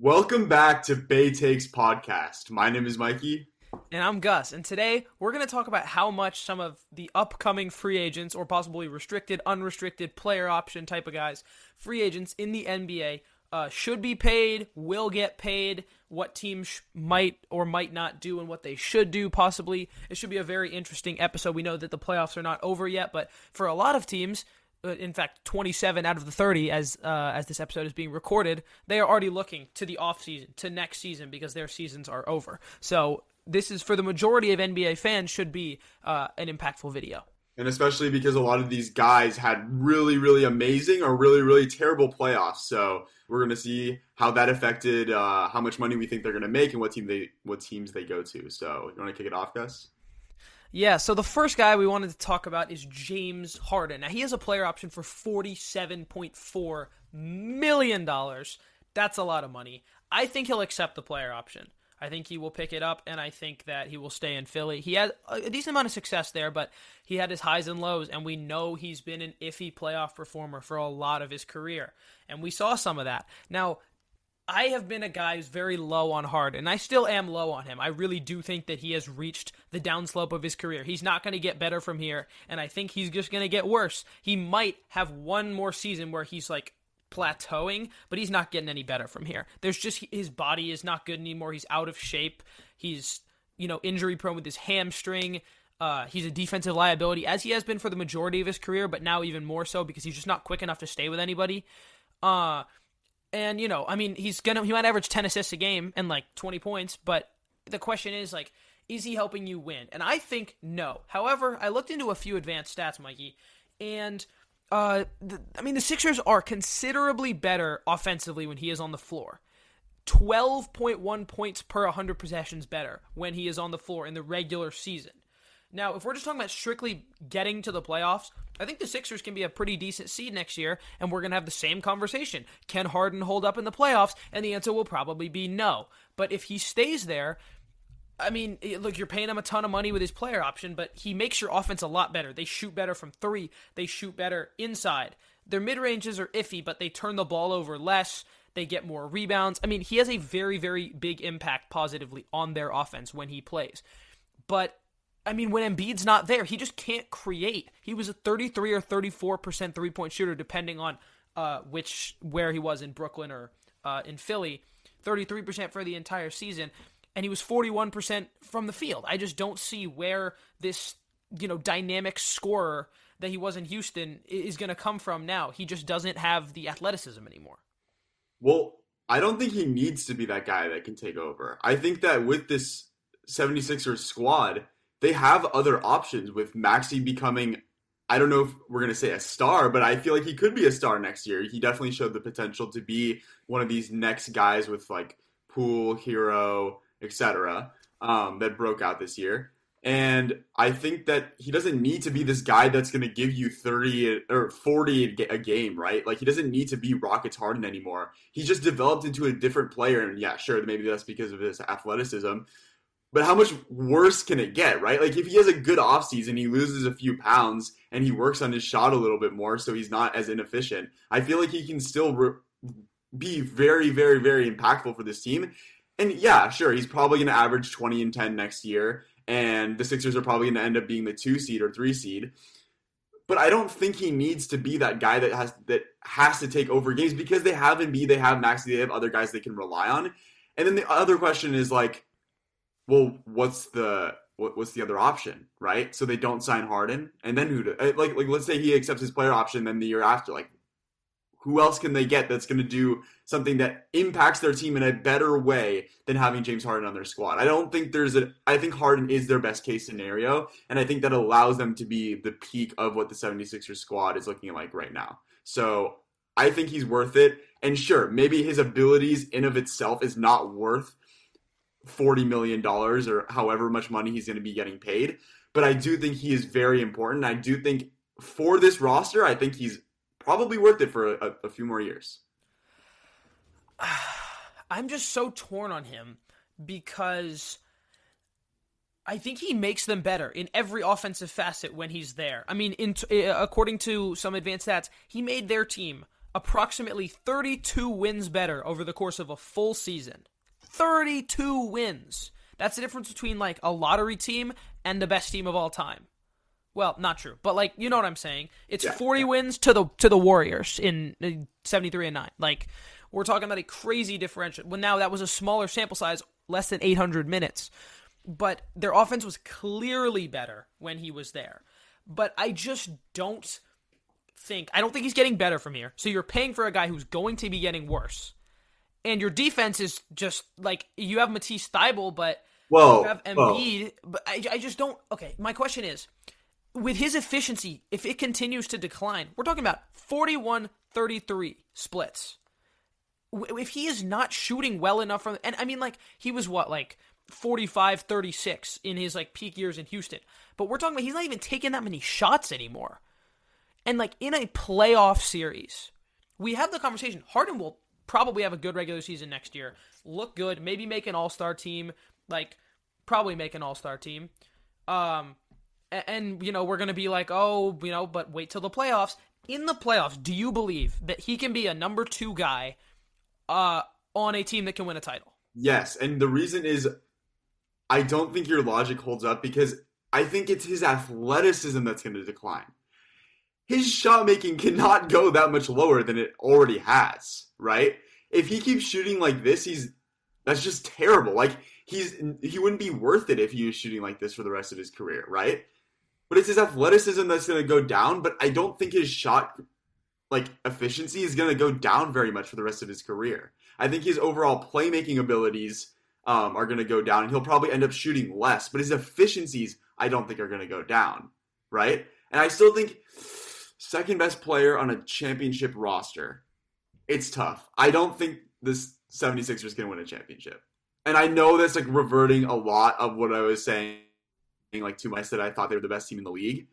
Welcome back to Bay Takes Podcast. My name is Mikey. And I'm Gus. And today we're going to talk about how much some of the upcoming free agents, or possibly restricted, unrestricted, player option type of guys, free agents in the NBA, uh, should be paid, will get paid, what teams sh- might or might not do, and what they should do, possibly. It should be a very interesting episode. We know that the playoffs are not over yet, but for a lot of teams, in fact 27 out of the 30 as uh, as this episode is being recorded they are already looking to the off season to next season because their seasons are over. So this is for the majority of nba fans should be uh, an impactful video. And especially because a lot of these guys had really really amazing or really really terrible playoffs. So we're going to see how that affected uh, how much money we think they're going to make and what team they what teams they go to. So you want to kick it off gus yeah, so the first guy we wanted to talk about is James Harden. Now, he has a player option for $47.4 million. That's a lot of money. I think he'll accept the player option. I think he will pick it up, and I think that he will stay in Philly. He had a decent amount of success there, but he had his highs and lows, and we know he's been an iffy playoff performer for a lot of his career. And we saw some of that. Now, I have been a guy who's very low on Harden, and I still am low on him. I really do think that he has reached the downslope of his career. He's not going to get better from here, and I think he's just going to get worse. He might have one more season where he's like plateauing, but he's not getting any better from here. There's just his body is not good anymore. He's out of shape. He's you know injury prone with his hamstring. Uh, he's a defensive liability, as he has been for the majority of his career, but now even more so because he's just not quick enough to stay with anybody. Uh, and you know, I mean, he's gonna he might average ten assists a game and like twenty points, but the question is like, is he helping you win? And I think no. However, I looked into a few advanced stats, Mikey, and uh, the, I mean, the Sixers are considerably better offensively when he is on the floor. 12.1 points per 100 possessions better when he is on the floor in the regular season. Now, if we're just talking about strictly getting to the playoffs, I think the Sixers can be a pretty decent seed next year, and we're going to have the same conversation. Can Harden hold up in the playoffs? And the answer will probably be no. But if he stays there, I mean, eh, look, you're paying him a ton of money with his player option, but he makes your offense a lot better. They shoot better from three, they shoot better inside. Their mid ranges are iffy, but they turn the ball over less. They get more rebounds. I mean, he has a very, very big impact positively on their offense when he plays. But I mean, when Embiid's not there, he just can't create. He was a 33 or 34% three point shooter, depending on uh, which where he was in Brooklyn or uh, in Philly. 33% for the entire season, and he was 41% from the field. I just don't see where this you know dynamic scorer that he was in Houston is going to come from now. He just doesn't have the athleticism anymore. Well, I don't think he needs to be that guy that can take over. I think that with this 76ers squad, they have other options with Maxey becoming I don't know if we're going to say a star, but I feel like he could be a star next year. He definitely showed the potential to be one of these next guys with like Poole, Herro, etc. Um, that broke out this year. And I think that he doesn't need to be this guy that's going to give you 30 or 40 a game, right? Like he doesn't need to be Rockets Harden anymore. He's just developed into a different player. And yeah, sure, maybe that's because of his athleticism. But how much worse can it get, right? Like if he has a good offseason, he loses a few pounds and he works on his shot a little bit more so he's not as inefficient. I feel like he can still re- be very, very, very impactful for this team. And yeah, sure, he's probably going to average 20 and 10 next year. And the Sixers are probably going to end up being the two seed or three seed. But I don't think he needs to be that guy that has that has to take over games because they have Embiid, they have Maxey, they have other guys they can rely on. And then the other question is like, well, what's the what, what's the other option, right? So they don't sign Harden, and then who? Do, eh, like like let's say he accepts his player option, then the year after, like who else can they get that's going to do something that impacts their team in a better way than having James Harden on their squad? I don't think there's a. I think Harden is their best case scenario, and I think that allows them to be the peak of what the 76ers squad is looking like right now. So I think he's worth it. And sure, maybe his abilities in of itself is not worth forty million dollars or however much money he's going to be getting paid. But I do think he is very important. I do think for this roster, I think he's probably worth it for a, a few more years. I'm just so torn on him because I think he makes them better in every offensive facet when he's there. I mean, in, uh, according to some advanced stats, he made their team approximately 32 wins better over the course of a full season. 32 wins. That's the difference between like a lottery team and the best team of all time. Well, not true, but like you know what I'm saying. It's yeah, 40 yeah. wins to the to the Warriors in, in 73 and 9. Like we're talking about a crazy differential. Well, now that was a smaller sample size, less than 800 minutes. But their offense was clearly better when he was there. But I just don't think I don't think he's getting better from here. So you're paying for a guy who's going to be getting worse. And your defense is just like you have Matisse Thybulle, but Whoa, you have Embiid. Whoa. But I, I just don't. Okay, my question is, with his efficiency, if it continues to decline, we're talking about 41-33 splits. If he is not shooting well enough from, and I mean, like he was what, like 45 36 in his like peak years in Houston. But we're talking about he's not even taking that many shots anymore. And like in a playoff series, we have the conversation. Harden will probably have a good regular season next year. Look good, maybe make an all-star team, like probably make an all-star team. Um and, and you know, we're to be like, "Oh, you know, but wait till the playoffs." In the playoffs, do you believe that he can be a number 2 guy uh on a team that can win a title? Yes, and the reason is I don't think your logic holds up because I think it's his athleticism that's going to decline. His shot making cannot go that much lower than it already has, right? If he keeps shooting like this, he's that's just terrible. Like he's he wouldn't be worth it if he was shooting like this for the rest of his career, right? But it's his athleticism that's going to go down, but I don't think his shot like efficiency is going to go down very much for the rest of his career. I think his overall playmaking abilities um, are going to go down, and he'll probably end up shooting less. But his efficiencies, I don't think, are going to go down, right? And I still think second best player on a championship roster, it's tough. I don't think this 76ers going to win a championship. And I know that's like reverting a lot of what I was saying, like to my said I thought they were the best team in the league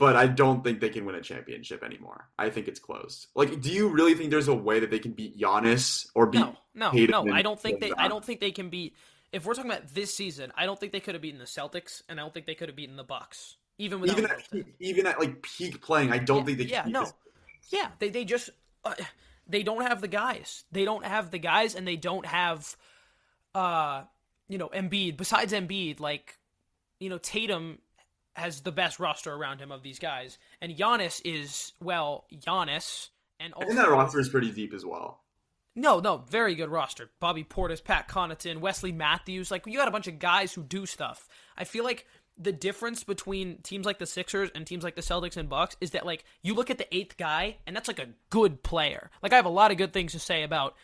but I don't think they can win a championship anymore. I think it's closed. Like, do you really think there's a way that they can beat Giannis or beat? No, no, no. I don't think they. I don't think they can beat. If we're talking about this season, I don't think they could have beaten the Celtics, and I don't think they could have beaten the Bucks, even without even at, even at like peak playing. I don't yeah, think they. Yeah, no, yeah. They they just uh, they don't have the guys. They don't have the guys, and they don't have, uh, you know, Embiid. Besides Embiid, like, you know, Tatum has the best roster around him of these guys, and Giannis is well, Giannis, and also, I think that roster is pretty deep as well. No, no, very good roster. Bobby Portis, Pat Connaughton, Wesley Matthews. Like you got a bunch of guys who do stuff. I feel like the difference between teams like the Sixers and teams like the Celtics and Bucks is that like you look at the eighth guy and that's like a good player. Like I have a lot of good things to say about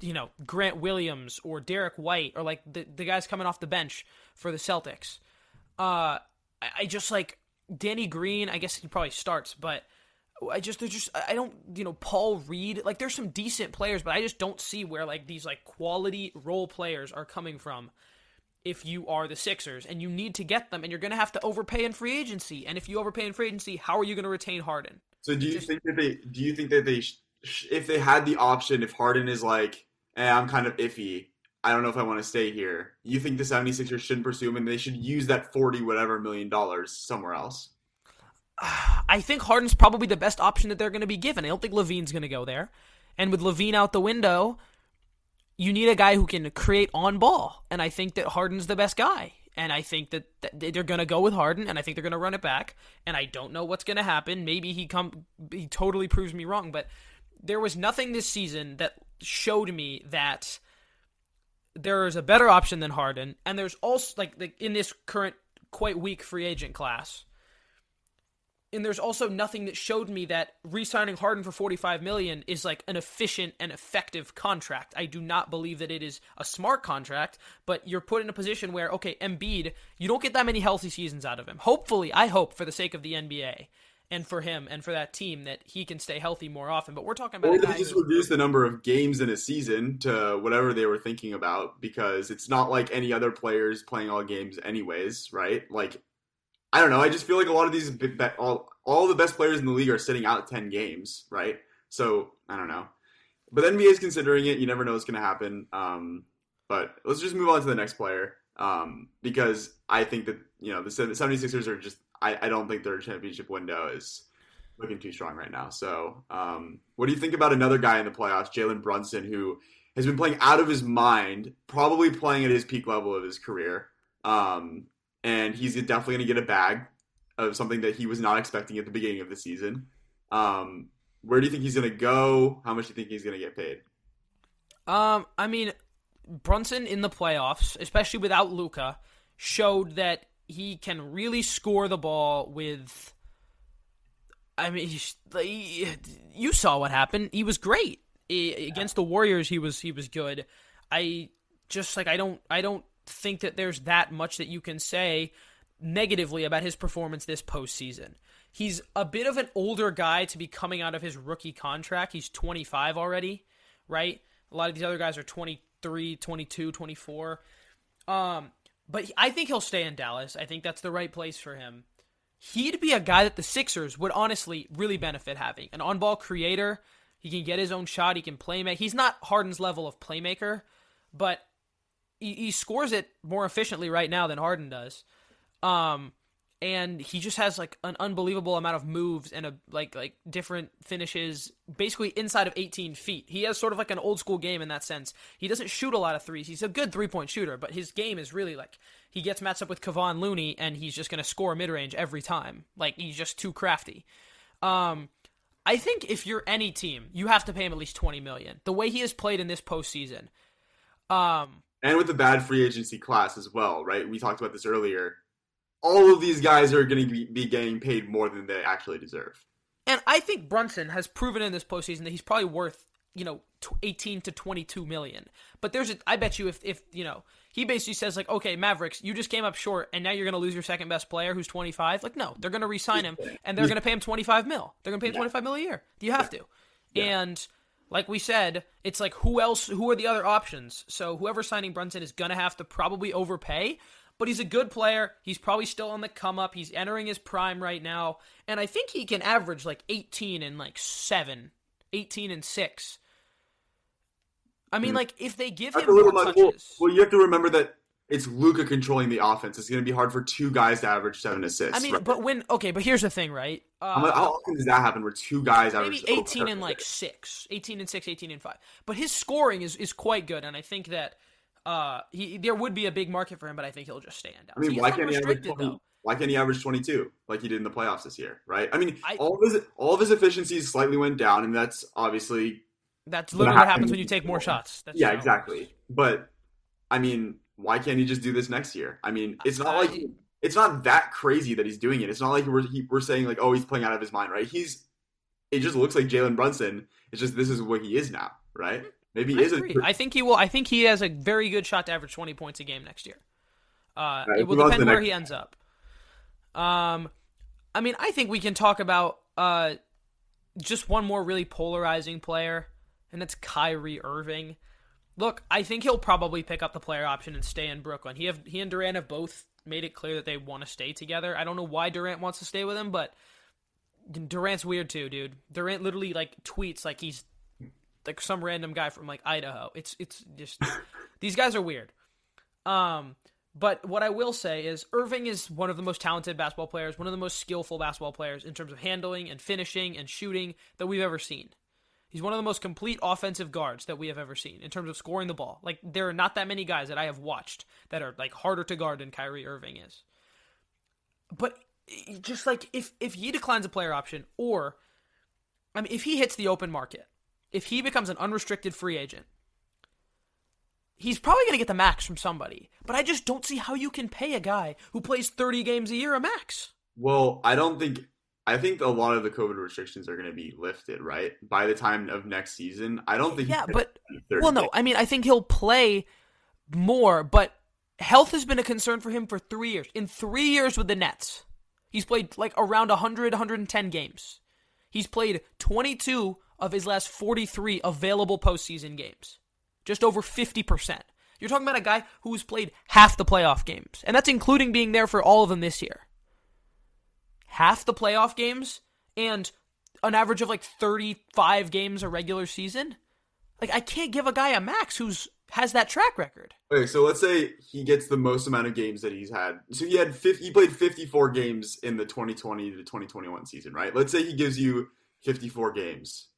you know Grant Williams or Derrick White or like the the guys coming off the bench for the Celtics. Uh, I, just like Danny Green. I guess he probably starts, but I just there's just I don't you know Paul Reed. Like there's some decent players, but I just don't see where like these like quality role players are coming from. If you are the Sixers and you need to get them, and you're going to have to overpay in free agency, and if you overpay in free agency, how are you going to retain Harden? So do you just, think that they do you think that they if they had the option if Harden is like, eh, I'm kind of iffy, I don't know if I want to stay here. You think the 76ers shouldn't pursue him and they should use that 40 whatever million dollars somewhere else? I think Harden's probably the best option that they're going to be given. I don't think LaVine's going to go there. And with LaVine out the window, you need a guy who can create on ball. And I think that Harden's the best guy. And I think that, they're going to go with Harden, and I think they're going to run it back. And I don't know what's going to happen. Maybe he come he totally proves me wrong, but there was nothing this season that showed me that there is a better option than Harden, and there's also like, like in this current quite weak free agent class. And there's also nothing that showed me that re-signing Harden for 45 million is like an efficient and effective contract. I do not believe that it is a smart contract, but you're put in a position where okay, Embiid, you don't get that many healthy seasons out of him. Hopefully, I hope for the sake of the NBA, and for him and for that team that he can stay healthy more often. But we're talking about or they just who- reduce the number of games in a season to whatever they were thinking about because it's not like any other players playing all games anyways, right? Like I don't know. I just feel like a lot of these all all the best players in the league are sitting out ten games, right? So I don't know. But the NBA is considering it. You never know what's going to happen. Um, but let's just move on to the next player um, because I think that you know the 76ers are just. I, I don't think their championship window is looking too strong right now. So, um, what do you think about another guy in the playoffs, Jalen Brunson, who has been playing out of his mind, probably playing at his peak level of his career, um, and he's definitely going to get a bag of something that he was not expecting at the beginning of the season. Um, where do you think he's going to go? How much do you think he's going to get paid? Um, I mean, Brunson in the playoffs, especially without Luka, showed that he can really score the ball with. I mean, like, you saw what happened. He was great I- against the Warriors. He was he was good. I just like I don't I don't think that there's that much that you can say negatively about his performance this postseason. He's a bit of an older guy to be coming out of his rookie contract. He's 25 already, right? A lot of these other guys are 23, 22, 24. Um, but I think he'll stay in Dallas. I think that's the right place for him. He'd be a guy that the Sixers would honestly really benefit having. An on ball creator. He can get his own shot. He can play. He's not Harden's level of playmaker, but he, he scores it more efficiently right now than Harden does. Um, and he just has like an unbelievable amount of moves and a like like different finishes basically inside of 18 feet. He has sort of like an old school game in that sense. He doesn't shoot a lot of threes. He's a good three point shooter but his game is really like he gets matched up with Kevon Looney and he's just to score mid range every time. Like he's just too crafty. Um I think if you're any team you have to pay him at least 20 million. The way he has played in this postseason um And with the bad free agency class as well, right? We talked about this earlier. All of these guys are going to be, getting paid more than they actually deserve. And I think Brunson has proven in this postseason that he's probably worth, you know, 18 to 22 million. But there's a, I bet you if, if, you know, he basically says like, okay, Mavericks, you just came up short and now you're going to lose your second best player who's 25. Like, no, they're going to re-sign him and they're going to pay him 25 mil. They're going to pay him 25 mil a year. You have to. And like we said, it's like who else, who are the other options? So whoever signing Brunson is going to have to probably overpay but he's a good player. He's probably still on the come up. He's entering his prime right now. And I think he can average like 18 and like 7, 18 and 6. I mean, hmm. like, if they give That's him a little more much. Well, well, you have to remember that it's Luka controlling the offense. It's going to be hard for two guys to average seven assists. I mean, right? but when, okay, but here's the thing, right? Uh, how, how often does that happen where two guys average maybe over 18 and like? 6, 18 and 6, 18 and 5. But his scoring is, is quite good. And I think that uh, he there would be a big market for him, but I think he'll just stand out. I mean, He's why can't he average 20, though. Why can't he average twenty two like he did in the playoffs this year? Right? I mean, I- all of his all of his efficiencies slightly went down, and that's obviously That's literally what happens when you take more shots. That's yeah, exactly. But I mean, why can't he just do this next year? I mean, it's not like it's not that crazy that he's doing it. It's not like we're he, we're saying like, oh, he's playing out of his mind, right? He's it just looks like Jalen Brunson. It's just this is what he is now, right? Maybe he I is. agree. A, I think he will. I think he has a very good shot to average 20 points a game next year. Uh, right, it will move on to depend where next he ends up. Um, I mean, I think we can talk about uh, just one more really polarizing player, and that's Kyrie Irving. Look, I think he'll probably pick up the player option and stay in Brooklyn. He have he and Durant have both made it clear that they want to stay together. I don't know why Durant wants to stay with him, but Durant's weird too, dude. Durant literally like tweets like he's like some random guy from like Idaho. It's it's just these guys are weird. Um, but what I will say is Irving is one of the most talented basketball players, one of the most skillful basketball players in terms of handling and finishing and shooting that we've ever seen. He's one of the most complete offensive guards that we have ever seen in terms of scoring the ball. Like there are not that many guys that I have watched that are like harder to guard than Kyrie Irving is. But eh, just like if if he declines a player option or I mean if he hits the open market, if he becomes an unrestricted free agent, he's probably going to get the max from somebody. But I just don't see how you can pay a guy who plays 30 games a year a max. well, I don't think. I think a lot of the COVID restrictions are going to be lifted, right? By the time of next season, I don't think. Yeah, but gonna be 30 well, no. I mean, I think he'll play more, but health has been a concern for him for three years. In three years with the Nets, He's played like around 100, 110 games. He's played 22 of his last 43 available postseason games. Just over 50%. You're talking about a guy who's played half the playoff games, and that's including being there for all of them this year. Half the playoff games and an average of like 35 games a regular season? Like I can't give a guy a max who's has that track record. Okay, so let's say he gets the most amount of games that he's had. So he had 50, he played 54 games in the 2020 to 2021 season, right? Let's say he gives you 54 games,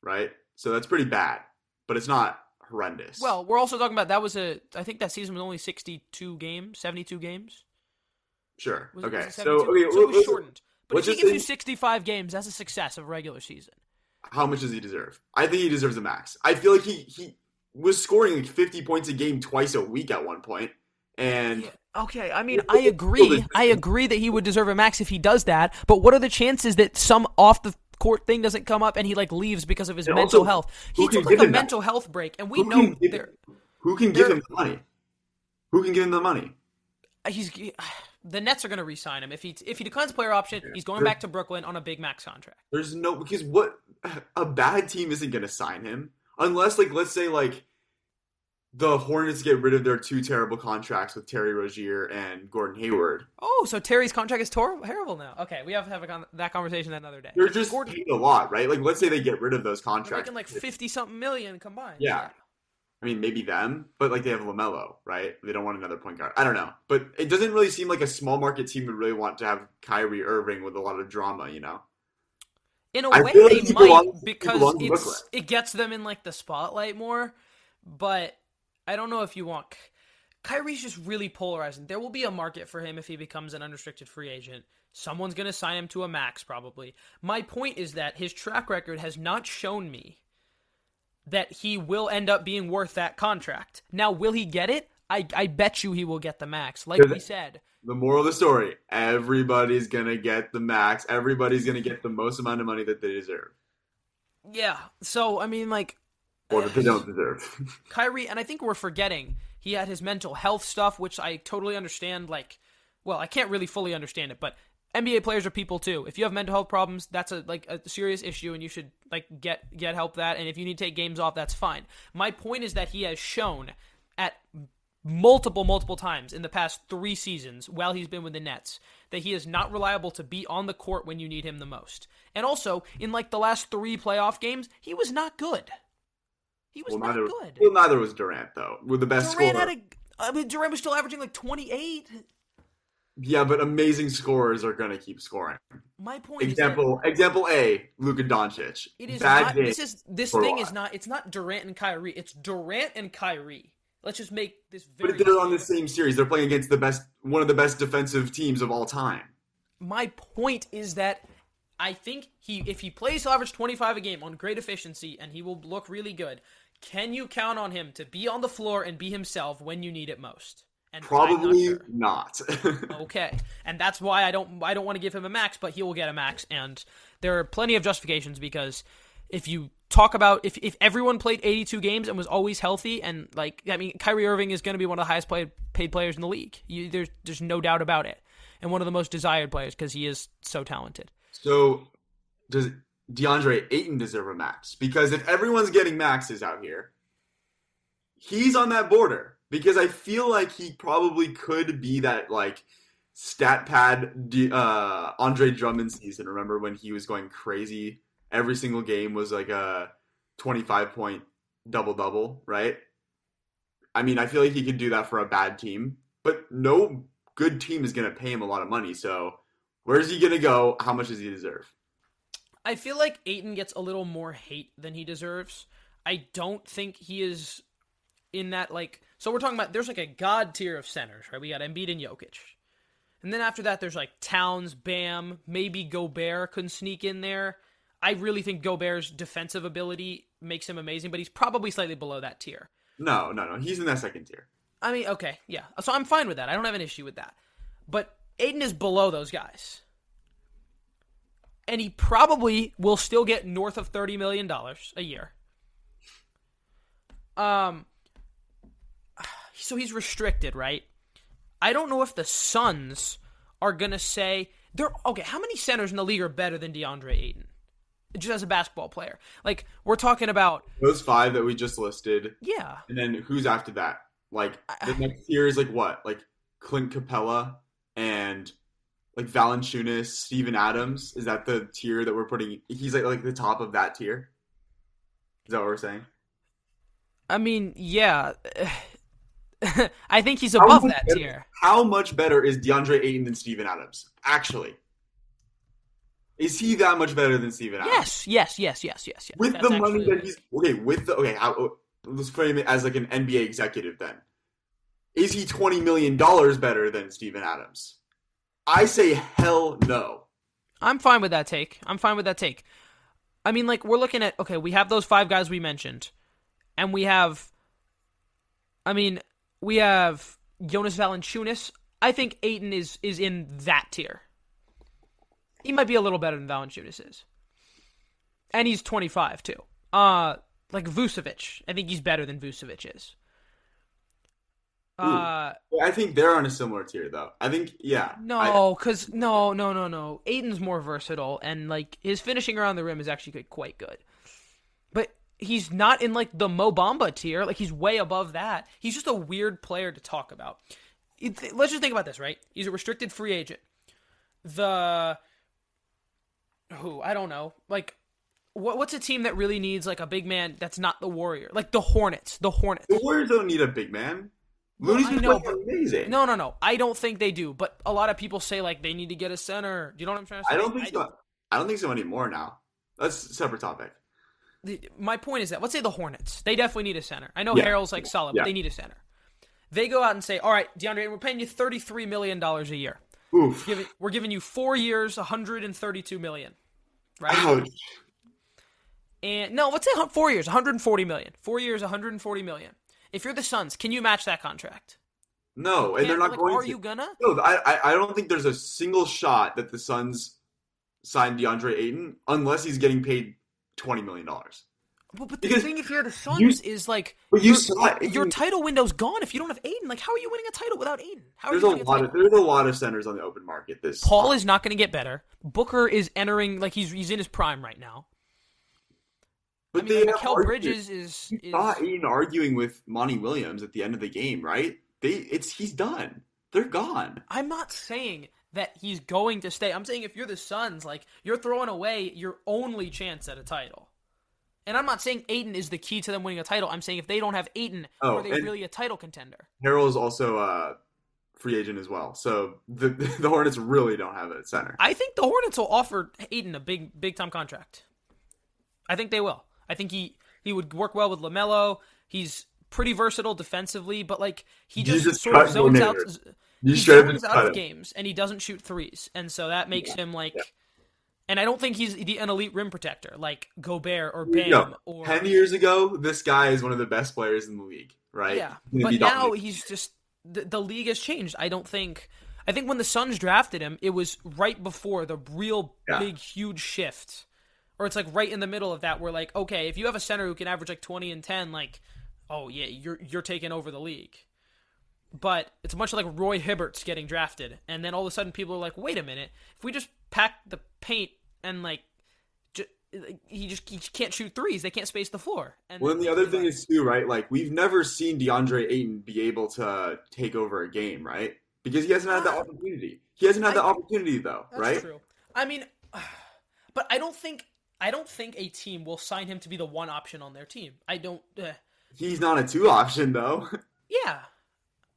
right? So that's pretty bad, but it's not horrendous. Well, we're also talking about that was a. I think that season was only sixty-two games, seventy-two games. Sure. Was okay. was so okay, so it was shortened. But if he gives you sixty-five games, that's a success of regular season. how much does he deserve? I think he deserves a max. I feel like he he was scoring like 50 points a game twice a week at one point. and Okay, I mean, I agree. I agree that he would deserve a max if he does that. But what are the chances that some off the court thing doesn't come up and he like leaves because of his And mental also, health? He took like a him that? mental health break, and we who know there. who can give him the money? Who can give him the money? Uh, he's the Nets are going to re-sign him if he if he declines player option. He's going back to Brooklyn on a big max contract. There's no because what a bad team isn't going to sign him unless like let's say like the Hornets get rid of their two terrible contracts with Terry Rozier and Gordon Hayward. Oh, so Terry's contract is terrible now. Okay, we have to have a con- that conversation another day. They're just Gordon, paid a lot, right? Like let's say they get rid of those they're contracts. making like fifty something million combined. Yeah. I mean, maybe them, but like they have LaMelo, right? They don't want another point guard. I don't know, but it doesn't really seem like a small market team would really want to have Kyrie Irving with a lot of drama, you know? In a I way, feel like they might because it's it gets them in like the spotlight more. But I don't know if you want. Kyrie's just really polarizing. There will be a market for him if he becomes an unrestricted free agent. Someone's going to sign him to a max, probably. My point is that his track record has not shown me that he will end up being worth that contract. Now, will he get it? I, I bet you he will get the max. Like we said, The moral of the story everybody's going to get the max, everybody's going to get the most amount of money that they deserve, yeah. So, I mean, like, or that they uh, don't deserve. Kyrie, and I think we're forgetting he had his mental health stuff, which I totally understand. Like, well, I can't really fully understand it, but NBA players are people too. If you have mental health problems, that's a like a serious issue, and you should like get get help that. And if you need to take games off, that's fine. My point is that he has shown at multiple multiple times in the past three seasons while he's been with the Nets that he is not reliable to be on the court when you need him the most. And also in like the last three playoff games, he was not good. He was well, not neither, good. well, neither was Durant, though, with the best Durant scorer. had a. I mean, Durant was still averaging like 28. Yeah, but amazing scorers are going to keep scoring. My point Example, example A, Luka Doncic. it is Bad not. This is this thing is not. It's not Durant and Kyrie. It's Durant and Kyrie. Let's just make this very. But they're on the same series. They're playing against the best, one of the best defensive teams of all time. My point is that I think he, if he plays, average 25 a game on great efficiency, and he will look really good. Can you count on him to be on the floor and be himself when you need it most? And I'm Probably not sure. not. Okay, and that's why I don't I don't want to give him a max, but he will get a max, and there are plenty of justifications because if you talk about if if everyone played 82 games and was always healthy, and like I mean, Kyrie Irving is going to be one of the highest paid paid players in the league. You, there's there's no doubt about it, and one of the most desired players because he is so talented. so, does DeAndre Ayton deserve a max? Because if everyone's getting maxes out here, he's on that border. Because I feel like he probably could be that like stat pad uh, Andre Drummond season. Remember when he was going crazy? Every single game was like a twenty-five point double double, right? I mean, I feel like he could do that for a bad team, but no good team is going to pay him a lot of money. So, where's he going to go? How much does he deserve? I feel like Ayton gets a little more hate than he deserves. I don't think he is in that like. So we're talking about there's like a god tier of centers, right? We got Embiid and Jokic, and then after that there's like Towns, Bam, maybe Gobert can sneak in there. I really think Gobert's defensive ability makes him amazing, but he's probably slightly below that tier. No, no, no. He's in that second tier. I mean, okay, yeah. So I'm fine with that. I don't have an issue with that. But Ayton is below those guys. And he probably will still get north of $30 million a year. Um so he's restricted, right? I don't know if the Suns are going to say they're okay, how many centers in the league are better than DeAndre Ayton? Just as a basketball player, like we're talking about those five that we just listed. Yeah, and then who's after that? Like the next tier is like what? Like Clint Capela and like Valanciunas, Steven Adams. Is that the tier that we're putting? He's like like the top of that tier. Is that what we're saying? I mean, yeah. I think he's above that better, tier. How much better is DeAndre Ayton than Steven Adams? Actually, is he that much better than Steven Adams? Yes, yes, yes, yes, yes, yes. With That's the money that he's okay with the okay, how, let's frame it as like an NBA executive. Then is he twenty million dollars better than Steven Adams? I say hell no. I'm fine with that take. I'm fine with that take. I mean, like we're looking at okay, we have those five guys we mentioned, and we have. I mean, we have Jonas Valanciunas. I think Ayton is is in that tier. He might be a little better than Valanciunas is, and he's 25 too. Uh, like Vucevic, I think he's better than Vucevic is. Uh, I think they're on a similar tier though. I think yeah. No, because no, no, no, no. Ayton's more versatile, and like his finishing around the rim is actually quite good. But he's not in like the Mo Bamba tier. Like he's way above that. He's just a weird player to talk about. Let's just think about this, right? He's a restricted free agent. The who I don't know, like what, what's a team that really needs like a big man that's not the Warrior? Like the Hornets. The Hornets. The Warriors don't need a big man. Looney's been know, but, amazing. No, no, no. I don't think they do. But a lot of people say like they need to get a center. Do you know what I'm trying to say? I don't think I so. Don't. I don't think so anymore now. That's a separate topic. The, my point is that let's say the Hornets. They definitely need a center. I know yeah. Harrell's like solid, yeah. but they need a center. They go out and say, "All right, DeAndre, we're paying you thirty three million dollars a year. We're giving, we're giving you four years, one hundred and thirty two million. Right? Ouch. And no, let's say four years, 140 million. Four years, 140 million. If you're the Suns, can you match that contract? No, and they're not like, going. Are to. you gonna? No, I I don't think there's a single shot that the Suns sign DeAndre Ayton unless he's getting paid twenty million dollars. But, but the because thing if you're the Suns you, is like but you saw your title window's gone if you don't have Ayton. Like, how are you winning a title without Ayton? How there's a lot of there's a lot of centers on the open market. Chris Paul is not going to get better. Booker is entering like he's he's in his prime right now. But I mean, like, Bridges is, is saw Ayton arguing with Monty Williams at the end of the game, right? They it's he's done. They're gone. I'm not saying that he's going to stay. I'm saying if you're the Suns, like you're throwing away your only chance at a title. And I'm not saying Ayton is the key to them winning a title. I'm saying if they don't have Ayton, oh, are they really a title contender? Harrell is also a free agent as well. So the the Hornets really don't have a center. I think the Hornets will offer Ayton a big big time contract. I think they will. I think he he would work well with LaMelo. He's pretty versatile defensively, but like he just, just sort of zones out. He zones out of games, and he doesn't shoot threes, and so that makes yeah. him like. Yeah. And I don't think he's the, an elite rim protector like Gobert or Bam. Or ten years ago, this guy is one of the best players in the league, right? Yeah, but now he's just the, the league has changed. I don't think. I think when the Suns drafted him, it was right before the real yeah. big, huge shift, or it's like right in the middle of that. Where like, okay, if you have a center who can average like twenty and ten, like oh yeah, you're you're taking over the league. But it's much like Roy Hibbert's getting drafted, and then all of a sudden people are like, wait a minute, if we just pack the paint and like he just he can't shoot threes. They can't space the floor. And well, then the other thing like, is too, right? Like we've never seen DeAndre Ayton be able to take over a game, right? Because he hasn't had the opportunity. He hasn't had I, the opportunity though, right? True. I mean, but I don't think I don't think a team will sign him to be the one option on their team. I don't. Uh, He's not a two option though. Yeah.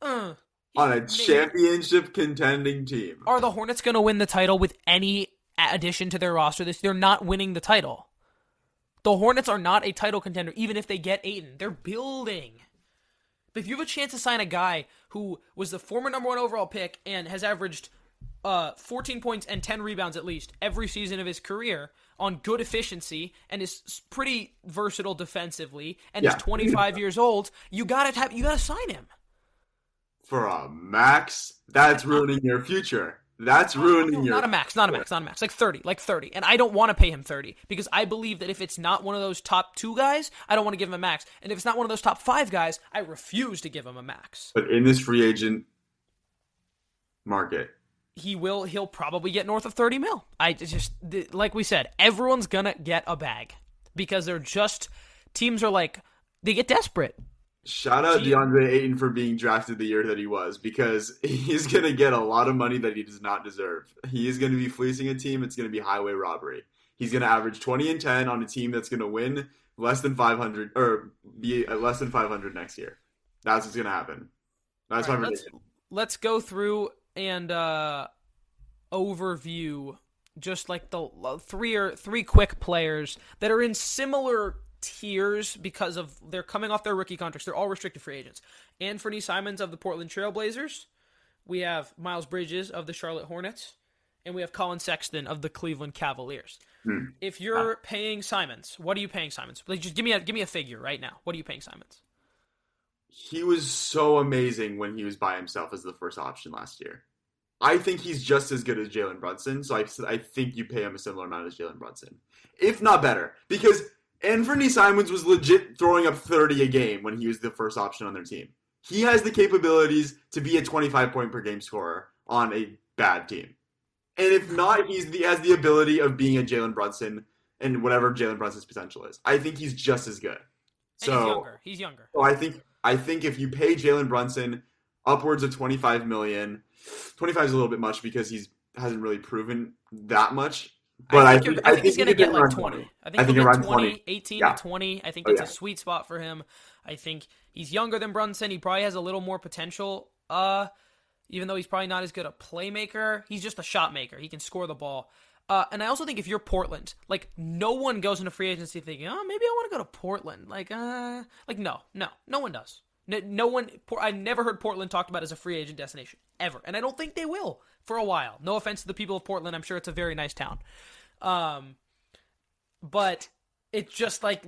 Uh, On a maybe. championship contending team. Are the Hornets going to win the title with any addition to their roster this? They're not winning the title. The Hornets are not a title contender, even if they get Ayton. They're building. But if you have a chance to sign a guy who was the former number one overall pick and has averaged uh, 14 points and 10 rebounds at least every season of his career, on good efficiency and is pretty versatile defensively and yeah. is 25 years old, you gotta have you gotta sign him for a max. That's ruining your future. That's ruining no, your. Not a max, not a max, not a max. Like 30, like 30. And I don't want to pay him 30 because I believe that if it's not one of those top two guys, I don't want to give him a max. And if it's not one of those top five guys, I refuse to give him a max. But in this free agent market, he will he'll probably get north of 30 mil. I just like we said, everyone's going to get a bag because they're just teams are like they get desperate. Shout out DeAndre Ayton for being drafted the year that he was because he's going to get a lot of money that he does not deserve. He is going to be fleecing a team. It's going to be highway robbery. He's going to average 20 and 10 on a team that's going to win less than 500 or be less than 500 next year. That's what's going to happen. That's right, my let's, let's go through and uh, overview just like the three or three quick players that are in similar tiers because of they're coming off their rookie contracts. They're all restricted free agents. Anthony Simons of the Portland Trailblazers. We have Miles Bridges of the Charlotte Hornets, and we have Collin Sexton of the Cleveland Cavaliers. Hmm. If you're ah. paying Simons, what are you paying Simons? Like, just give me a give me a figure right now. What are you paying Simons? He was so amazing when he was by himself as the first option last year. I think he's just as good as Jalen Brunson, so I, I think you pay him a similar amount as Jalen Brunson, if not better, because Anthony Simons was legit throwing up 30 a game when he was the first option on their team. He has the capabilities to be a 25 point per game scorer on a bad team. And if not, he's the, has the ability of being a Jalen Brunson and whatever Jalen Brunson's potential is. I think he's just as good. So he's younger. He's younger. So I think I think if you pay Jalen Brunson upwards of 25 million, 25 is a little bit much because he's hasn't really proven that much. But I think, I think, I think he's going to get like 20. 20. I think, I think he'll get 20, 20, 18 yeah. to 20. I think oh, that's yeah. a sweet spot for him. I think he's younger than Brunson. He probably has a little more potential. Uh, even though he's probably not as good a playmaker, he's just a shot maker. He can score the ball. Uh, and I also think if you're Portland, like no one goes into free agency thinking, oh, maybe I want to go to Portland. Like, uh, like no, no, no one does. No, no one. I never heard Portland talked about as a free agent destination ever, and I don't think they will for a while. No offense to the people of Portland, I'm sure it's a very nice town. Um, but it's just like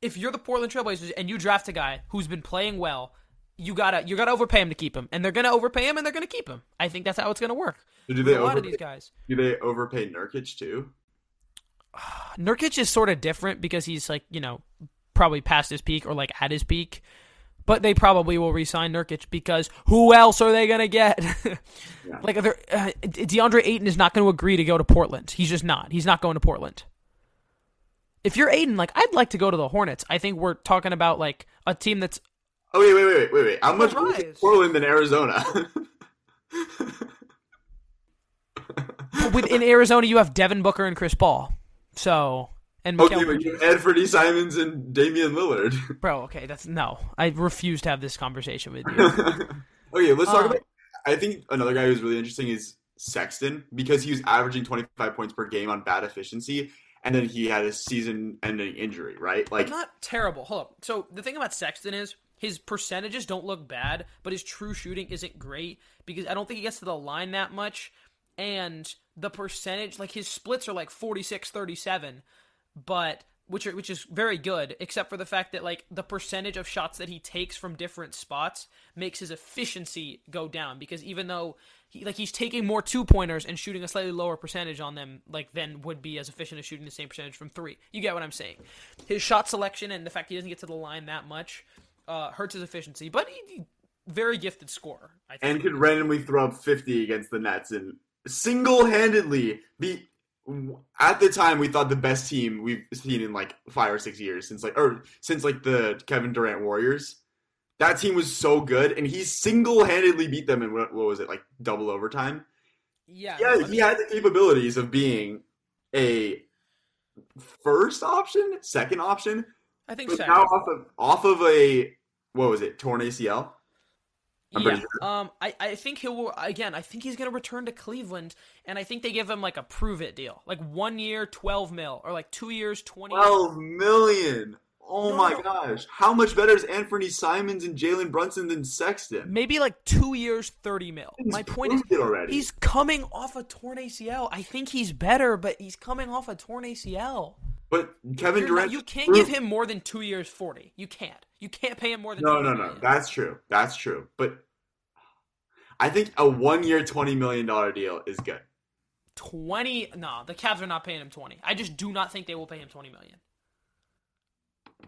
if you're the Portland Trailblazers and you draft a guy who's been playing well, you gotta you gotta overpay him to keep him, and they're gonna overpay him and they're gonna keep him. I think that's how it's gonna work. So do they a lot overpay, of these guys? Do they overpay Nurkic too? Nurkic is sort of different because he's like you know probably past his peak or like at his peak but they probably will resign Nurkic because who else are they going to get? yeah. Like, uh, DeAndre Ayton is not going to agree to go to Portland. He's just not. He's not going to Portland. If you're Ayton, like, I'd like to go to the Hornets. I think we're talking about like a team that's. Oh wait, wait, wait, wait, wait! How much more Portland than Arizona? With in Arizona, you have Devin Booker and Chris Paul. So and okay, but you Anthony Simons and Damian Lillard. Bro, okay, that's no. I refuse to have this conversation with you. okay, let's talk uh, about. I think another guy who's really interesting is Sexton because he was averaging 25 points per game on bad efficiency, and then he had a season-ending injury. Right, like not terrible. Hold up. So the thing about Sexton is his percentages don't look bad, but his true shooting isn't great because I don't think he gets to the line that much. And the percentage, like his splits are like 46 37 but which are, which is very good, except for the fact that like the percentage of shots that he takes from different spots makes his efficiency go down because even though he like he's taking more two pointers and shooting a slightly lower percentage on them, like then would be as efficient as shooting the same percentage from three. You get what I'm saying? His shot selection and the fact he doesn't get to the line that much uh, hurts his efficiency, but he, he very gifted scorer. I think. And could randomly throw up 50 against the Nets and single-handedly be at the time we thought the best team we've seen in like five or six years since like or since like the Kevin Durant Warriors. That team was so good, and he single-handedly beat them in what, what was it like double overtime? Yeah, yeah, he had the capabilities of being a first option, second option. I think but now off of off of a what was it torn ACL? I'm yeah. Sure. Um, I, I think he'll again. I think he's gonna return to Cleveland, and I think they give him like a prove it deal, like one year, twelve mil, or like two years, twenty. Twelve million. Oh no, my no. gosh! How much better is Anthony Simons and Jalen Brunson than Sexton? Maybe like two years, thirty mil. He's my point is, already. he's coming off a torn ACL. I think he's better, but he's coming off a torn ACL. But Kevin You're Durant, not, you can't give him more than two years, forty. You can't. You can't pay him more than. No, no, no. That's true. That's true. But I think a one-year, twenty million dollar deal is good. Twenty? No, the Cavs are not paying him twenty. I just do not think they will pay him twenty million.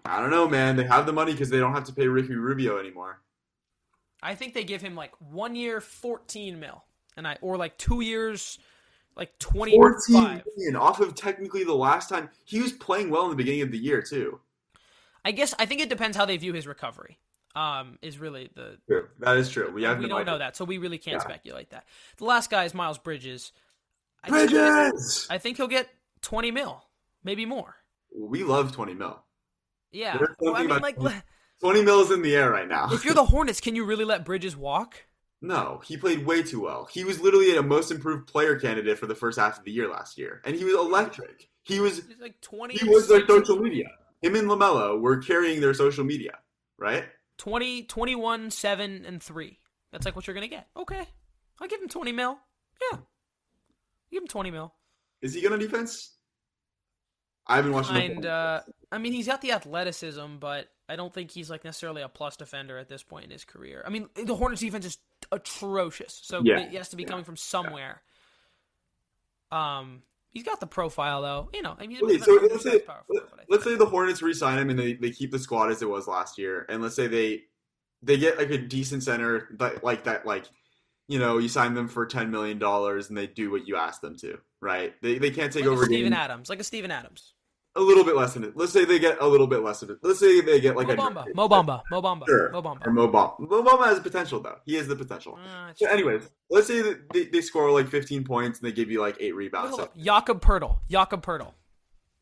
I don't know, man. They have the money because they don't have to pay Ricky Rubio anymore. I think they give him like one year, fourteen mil, and I or like two years, like twenty 14 five. off of technically the last time he was playing well in the beginning of the year too. I guess I think it depends how they view his recovery. Um, is really the True. That is true. We we don't idea. know that, so we really can't Yeah. speculate that. The last guy is Miles Bridges. I think, Bridges. I think he'll get twenty mil, maybe more. We love 20 mil. Yeah, well, I mean, like, 20 20 mil is in the air right now. if you're the Hornets, can you really let Bridges walk? No, he played way too well. He was literally a most improved player candidate for the first half of the year last year, and he was electric. He was He's like twenty. he was their social media. Him and LaMelo were carrying their social media, right? 20, 21, 7, and 3. That's like what you're going to get. Okay. I'll give him 20 mil. Yeah. Give him 20 mil. Is he good on defense? I haven't watched. And, uh, I mean, he's got the athleticism, but I don't think he's, like, necessarily a plus defender at this point in his career. I mean, the Hornets defense is atrocious. So Yeah. it has to be coming from somewhere. Um, he's got the profile, though. You know, I mean, so let's say most powerful, but I think- let's say the Hornets re-sign him and they, they keep the squad as it was last year, and let's say they they get like a decent center that like that like you know you sign them for ten million dollars and they do what you ask them to, right? They they can't take like over games. Adams. Like a Steven Adams. A little bit less than it. Let's say they get a little bit less of it. Let's say they get like Mo a Bamba. Mo Bamba. Mo Sure. Mo Bamba. or Mo Bamba. Mo Bamba has potential though. He has the potential. Uh, So anyways, let's say that they, they score like 15 points and they give you like eight rebounds. Hold So, up. Jakob Poeltl. Jakob Poeltl.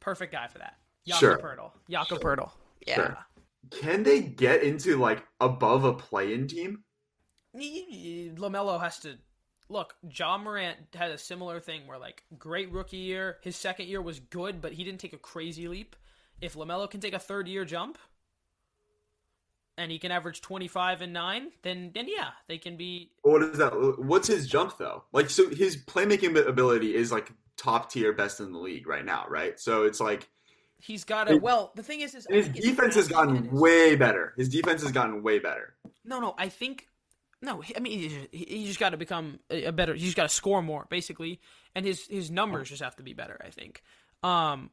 Perfect guy for that. Jakob Sure. Poeltl. Jakob Poeltl. Yeah. Sure. can they get into like above a play-in team? LaMelo has to look. Ja Morant had a similar thing where like great rookie year, his second year was good, but he didn't take a crazy leap. If LaMelo can take a third year jump, and he can average twenty five and nine, then then yeah, they can be. What is that? What's his jump though? Like, so his playmaking ability is like top tier, best in the league right now, right? So it's like He's got a well. The thing is, is his defense has gotten his- way better. His defense has gotten way better. No, no. I think no. I mean, he just, just got to become a, a better. He's got to score more, basically, and his his numbers just have to be better. I think. Um,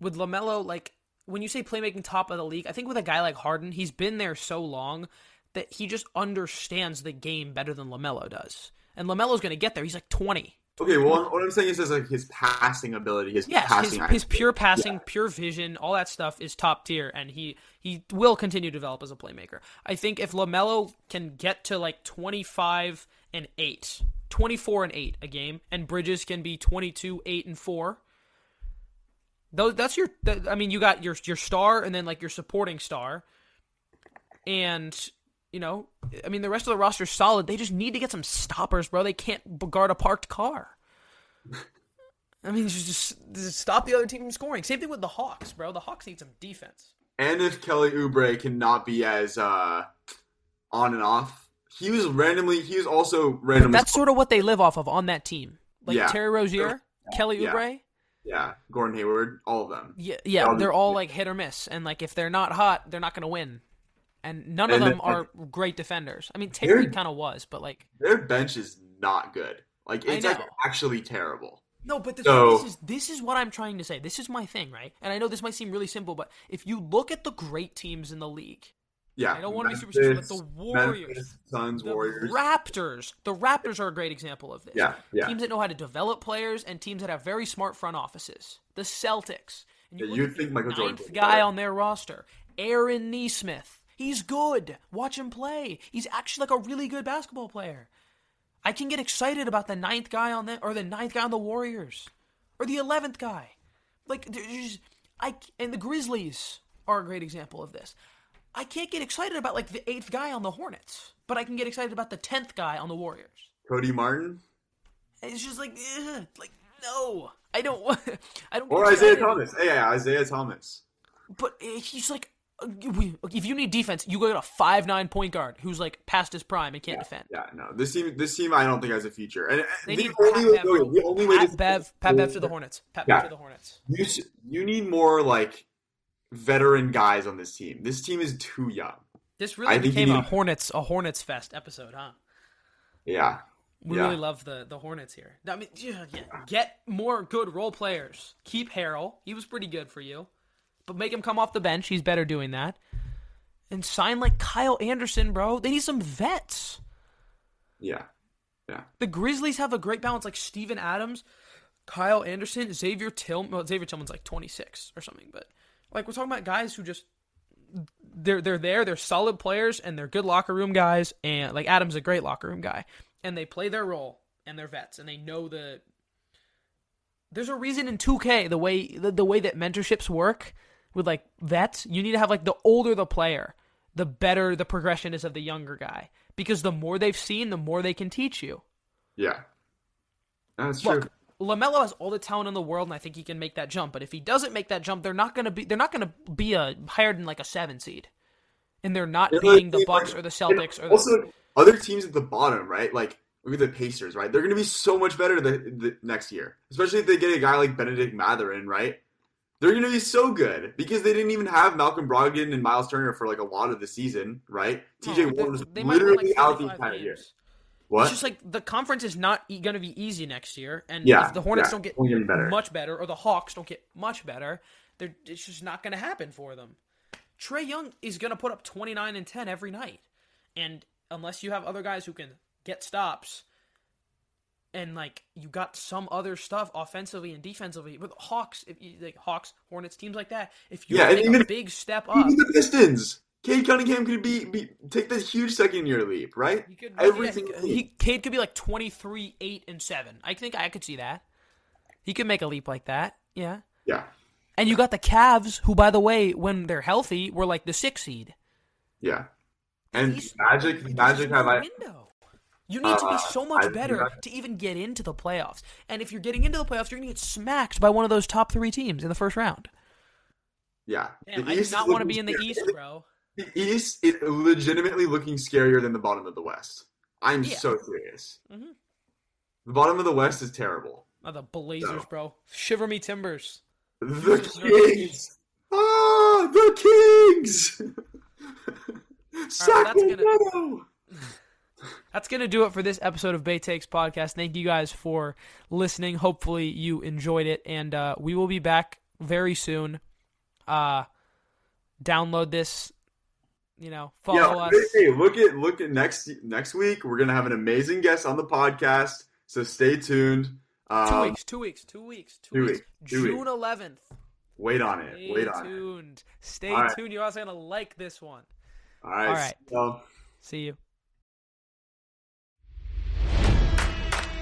with LaMelo, like when you say playmaking top of the league, I think with a guy like Harden, he's been there so long that he just understands the game better than LaMelo does. And LaMelo's going to get there. He's like twenty. Okay, well, what I'm saying is, is like his passing ability, his Yes, passing, his IQ. pure passing, pure vision, all that stuff is top tier, and he he will continue to develop as a playmaker. I think if LaMelo can get to like 25 and 8, 24 and 8 a game, and Bridges can be 22, 8 and 4. Those that's your. I mean, you got your your star, and then like your supporting star, and you know, I mean, the rest of the roster's solid. They just need to get some stoppers, bro. They can't guard a parked car. I mean, just, just, just stop the other team from scoring. Same thing with the Hawks, bro. The Hawks need some defense. And if Kelly Oubre cannot be as uh, on and off, he was randomly. He was also randomly. That's sort of what they live off of on that team. Like Yeah. Terry Rozier, Kelly Yeah. Oubre. yeah, Gordon Hayward, all of them. Yeah, yeah, Um, they're all like hit or miss, and like if they're not hot, they're not going to win. And none of And them then- are great defenders. I mean, Terry kind of was, but like Their bench is not good. Like it's like actually terrible. No, but the So- this is this is what I'm trying to say. This is my thing, right? And I know this might seem really simple, but if you look at the great teams in the league, Yeah, I don't wanna be superstitious, but the Warriors- Memphis, Suns, the Warriors. Raptors, the Raptors are a great example of this. Yeah, yeah. Teams that know how to develop players and teams that have very smart front offices. The Celtics. And Yeah, you'd think Michael Jordan ninth guy on their roster, Aaron Nesmith. He's good. Watch him play. He's actually like a really good basketball player. I can get excited about the ninth guy on the or the ninth guy on the Warriors or the eleventh guy. Like there's I and the Grizzlies are a great example of this. I can't get excited about like the eighth guy on the Hornets, but I can get excited about the tenth guy on the Warriors. Cody Martin It's just like, ugh, like no, I don't want. I don't. or Isaiah. Thomas. Hey, yeah, Isaiah Thomas. But uh, he's like, if you need defense, you go get a five nine point guard who's like past his prime and can't defend. Yeah, no, this team, this team, I don't think has a future. And uh, They the need only, way, Pat the only way Pat to Bev, Pat Bev to the Hornets. Pat Yeah. Bev to the Hornets. You you need more like veteran guys on this team. This team is too young. This I really think became a Hornets a Hornets fest episode, huh? Yeah, We Yeah. really love the the Hornets here. I mean, yeah, yeah. get more good role players. Keep Harrell. He was pretty good for you, but make him come off the bench. He's better doing that. And sign like Kyle Anderson, bro. They need some vets. yeah, Yeah. The Grizzlies have a great balance, like Steven Adams, Kyle Anderson, Xavier Tillman. Well, Xavier Tillman's like 26 or something, but like we're talking about guys who just they're they're there, they're solid players, and they're good locker room guys. And like Adams, is a great locker room guy, and they play their role, and they're vets, and they know the. There's a reason in 2K the way the, the way that mentorships work with like vets. You need to have like the older the player, the better the progression is of the younger guy because the more they've seen, the more they can teach you. Yeah. That's true. Look, LaMelo has all the talent in the world, and I think he can make that jump. But if he doesn't make that jump, they're not gonna be they're not gonna be a higher than like a seven seed, and they're not beating the Bucks or the Celtics or the, also other teams at the bottom, right? Like look at the Pacers, right? They're gonna be so much better the, the next year, especially if they get a guy like Bennedict Mathurin, right? They're gonna be so good because they didn't even have Malcolm Brogdon and Miles Turner for like a lot of the season, right? No, TJ Warren was they might win, literally like, out the 45 entire year. What? It's just like the conference is not e- going to be easy next year, and Yeah, if the Hornets yeah, don't get better. much better, or the Hawks don't get much better, they're, it's just not going to happen for them. Trae Young is going to put up 29 and 10 every night, and unless you have other guys who can get stops, and like you got some other stuff offensively and defensively with Hawks, if you, like Hawks, Hornets, teams like that, if you Yeah, take even- a big step up, Even the Pistons. Cade Cunningham could be, be take this huge second year leap, right? Could, Every yeah, he. Cade could be like 23, 8, and 7. I think I could see that. He could make a leap like that. Yeah. Yeah, And you got the Cavs, who, by the way, when they're healthy, were like the six seed. yeah. And These- Magic, Magic I. window. You need to Uh, be so much think better that- to even get into the playoffs. And if you're getting into the playoffs, you're going to get smacked by one of those top three teams in the first round. Yeah, Damn, I do East not want to be in the scary. East, bro. The East is legitimately looking scarier than the bottom of the West. I'm Yeah. so serious. Mhm. The bottom of the West is terrible. Oh, the Blazers, No. bro. Shiver me timbers. The Kings. Ah, the Kings. that's gonna- Sacramento. That's going to do it for this episode of Bay Takes Podcast. Thank you guys for listening. Hopefully, you enjoyed it. And uh, we will be back very soon. Uh, download this, you know, follow Yeah, us. hey, look at look at next next week. We're gonna have an amazing guest on the podcast, so stay tuned. Um, Two weeks, two weeks, two weeks, two, two weeks. weeks, two June 11th. Wait on it. Stay Wait on it. tuned. Stay All right. tuned. You're also to like this one. All right. All right. So, See you.